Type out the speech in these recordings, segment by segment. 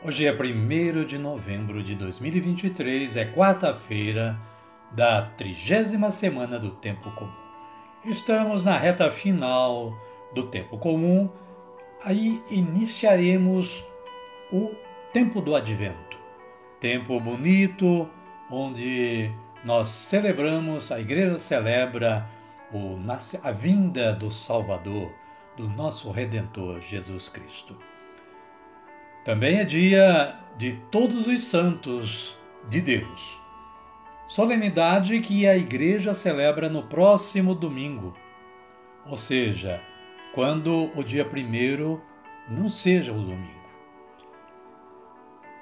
Hoje é 1 de novembro de 2023, é quarta-feira da trigésima semana do Tempo Comum. Estamos na reta final do Tempo Comum, aí iniciaremos o Tempo do Advento. Tempo bonito, onde nós celebramos, a igreja celebra a vinda do Salvador, do nosso Redentor Jesus Cristo. Também é dia de todos os santos de Deus. Solenidade que a igreja celebra no próximo domingo, ou seja, quando o dia primeiro não seja o domingo.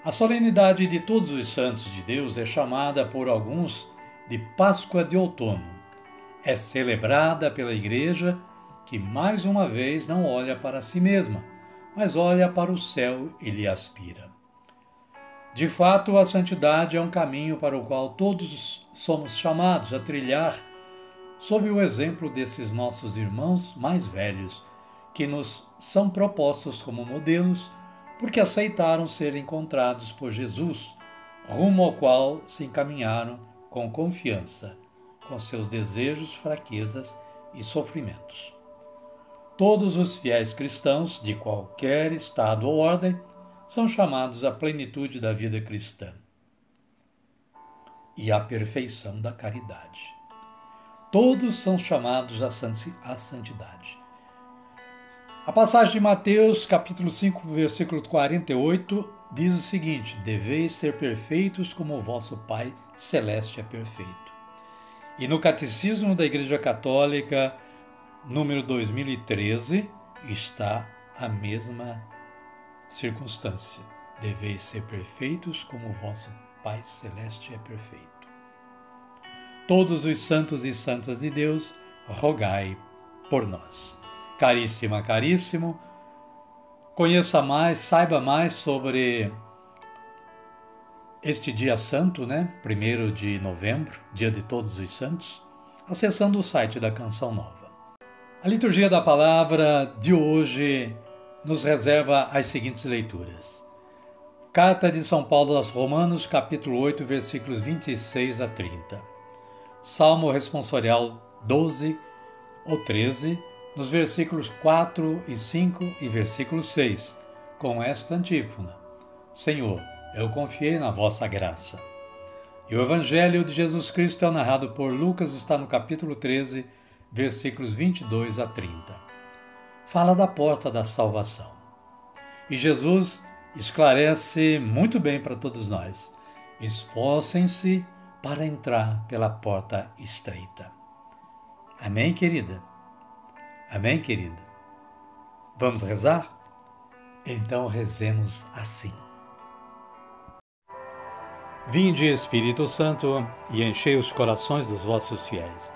A solenidade de todos os santos de Deus é chamada por alguns de Páscoa de Outono. É celebrada pela Igreja que mais uma vez não olha para si mesma mas olha para o céu e lhe aspira. De fato, a santidade é um caminho para o qual todos somos chamados a trilhar, sob o exemplo desses nossos irmãos mais velhos, que nos são propostos como modelos, porque aceitaram ser encontrados por Jesus, rumo ao qual se encaminharam com confiança, com seus desejos, fraquezas e sofrimentos. Todos os fiéis cristãos, de qualquer estado ou ordem, são chamados à plenitude da vida cristã e à perfeição da caridade. Todos são chamados à santidade. A passagem de Mateus, capítulo 5, versículo 48, diz o seguinte: Deveis ser perfeitos como o vosso Pai celeste é perfeito. E no Catecismo da Igreja Católica, número 2013 está a mesma circunstância. Deveis ser perfeitos como vosso Pai Celeste é perfeito. Todos os santos e santas de Deus, rogai por nós. Caríssima, caríssimo, conheça mais, saiba mais sobre este dia santo, né? Primeiro de novembro, dia de todos os santos, acessando o site da Canção Nova. A liturgia da palavra de hoje nos reserva as seguintes leituras. Carta de São Paulo aos Romanos, capítulo 8, versículos 26 a 30. Salmo responsorial 12 ou 13, nos versículos 4 e 5 e versículo 6, com esta antífona: Senhor, eu confiei na vossa graça. E o Evangelho de Jesus Cristo é narrado por Lucas, está no capítulo 13, versículos 22 a 30. Fala da porta da salvação. E Jesus esclarece muito bem para todos nós: esforcem-se para entrar pela porta estreita. Amém, querida? Amém, querida? Vamos rezar? Então rezemos assim. Vinde, Espírito Santo, e enchei os corações dos vossos fiéis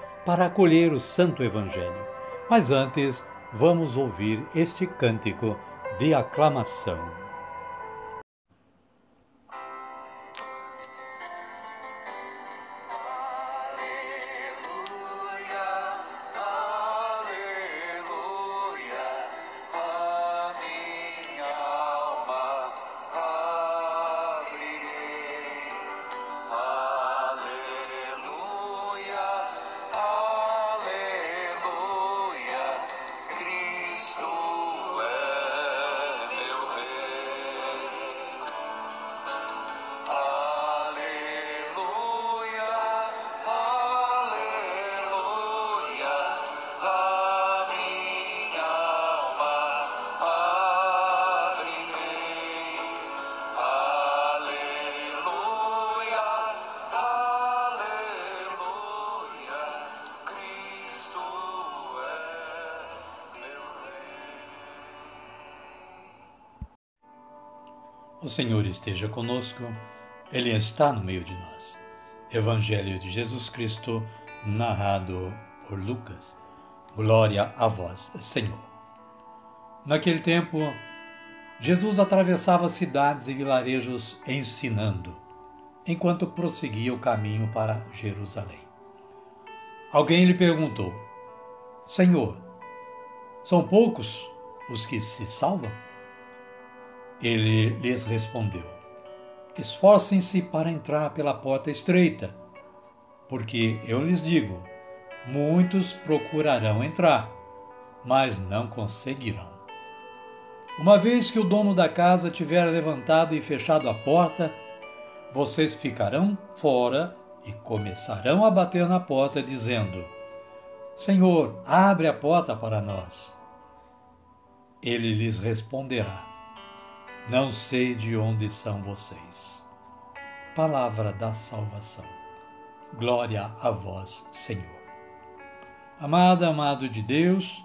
para acolher o Santo Evangelho. Mas antes, vamos ouvir este cântico de aclamação. O Senhor esteja conosco, Ele está no meio de nós. Evangelho de Jesus Cristo, narrado por Lucas. Glória a vós, Senhor. Naquele tempo, Jesus atravessava cidades e vilarejos ensinando, enquanto prosseguia o caminho para Jerusalém. Alguém lhe perguntou: Senhor, são poucos os que se salvam? Ele lhes respondeu: Esforcem-se para entrar pela porta estreita, porque eu lhes digo: muitos procurarão entrar, mas não conseguirão. Uma vez que o dono da casa tiver levantado e fechado a porta, vocês ficarão fora e começarão a bater na porta, dizendo: Senhor, abre a porta para nós. Ele lhes responderá: não sei de onde são vocês. Palavra da salvação. Glória a vós, Senhor. Amada, amado de Deus,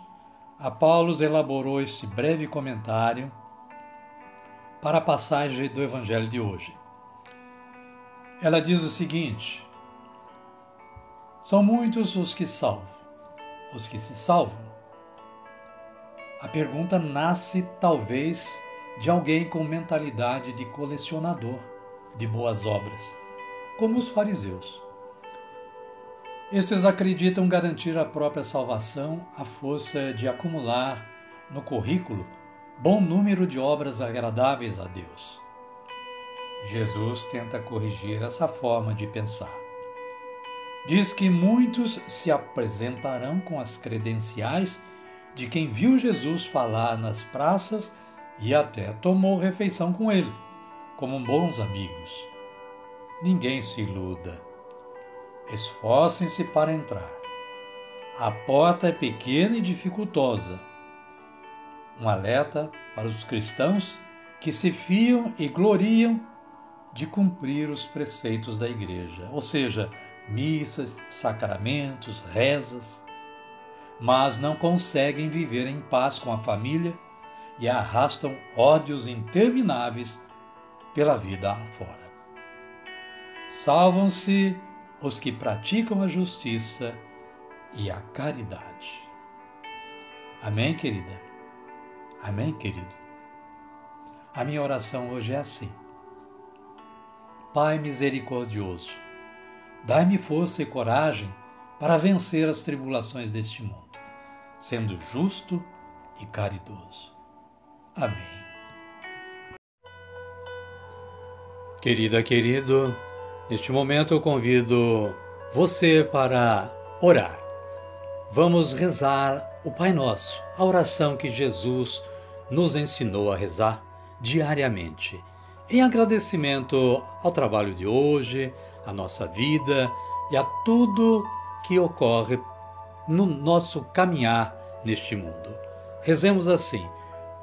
a Paulo elaborou este breve comentário para a passagem do Evangelho de hoje. Ela diz o seguinte: São muitos os que salvam, os que se salvam. A pergunta nasce talvez de alguém com mentalidade de colecionador de boas obras, como os fariseus. Estes acreditam garantir a própria salvação à força de acumular no currículo bom número de obras agradáveis a Deus. Jesus tenta corrigir essa forma de pensar. Diz que muitos se apresentarão com as credenciais de quem viu Jesus falar nas praças e até tomou refeição com ele, como bons amigos. Ninguém se iluda. Esforcem-se para entrar. A porta é pequena e dificultosa. Um alerta para os cristãos que se fiam e gloriam de cumprir os preceitos da igreja, ou seja, missas, sacramentos, rezas, mas não conseguem viver em paz com a família e arrastam ódios intermináveis pela vida afora. Salvam-se os que praticam a justiça e a caridade. Amém, querida? Amém, querido? A minha oração hoje é assim. Pai misericordioso, dai-me força e coragem para vencer as tribulações deste mundo, sendo justo e caridoso. Amém. Querida, querido, neste momento eu convido você para orar. Vamos rezar o Pai Nosso, a oração que Jesus nos ensinou a rezar diariamente, em agradecimento ao trabalho de hoje, à nossa vida e a tudo que ocorre no nosso caminhar neste mundo. Rezemos assim.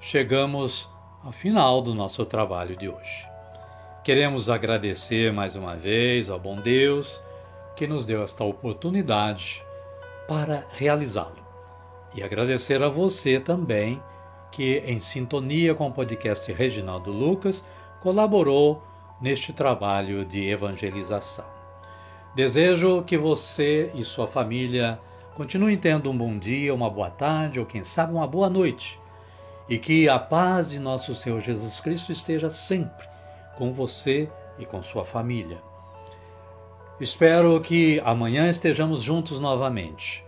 chegamos ao final do nosso trabalho de hoje. Queremos agradecer mais uma vez ao bom Deus que nos deu esta oportunidade para realizá-lo. E agradecer a você também que, em sintonia com o podcast Reginaldo Lucas, colaborou neste trabalho de evangelização. Desejo que você e sua família continuem tendo um bom dia, uma boa tarde ou, quem sabe, uma boa noite e que a paz de nosso Senhor Jesus Cristo esteja sempre com você e com sua família. Espero que amanhã estejamos juntos novamente.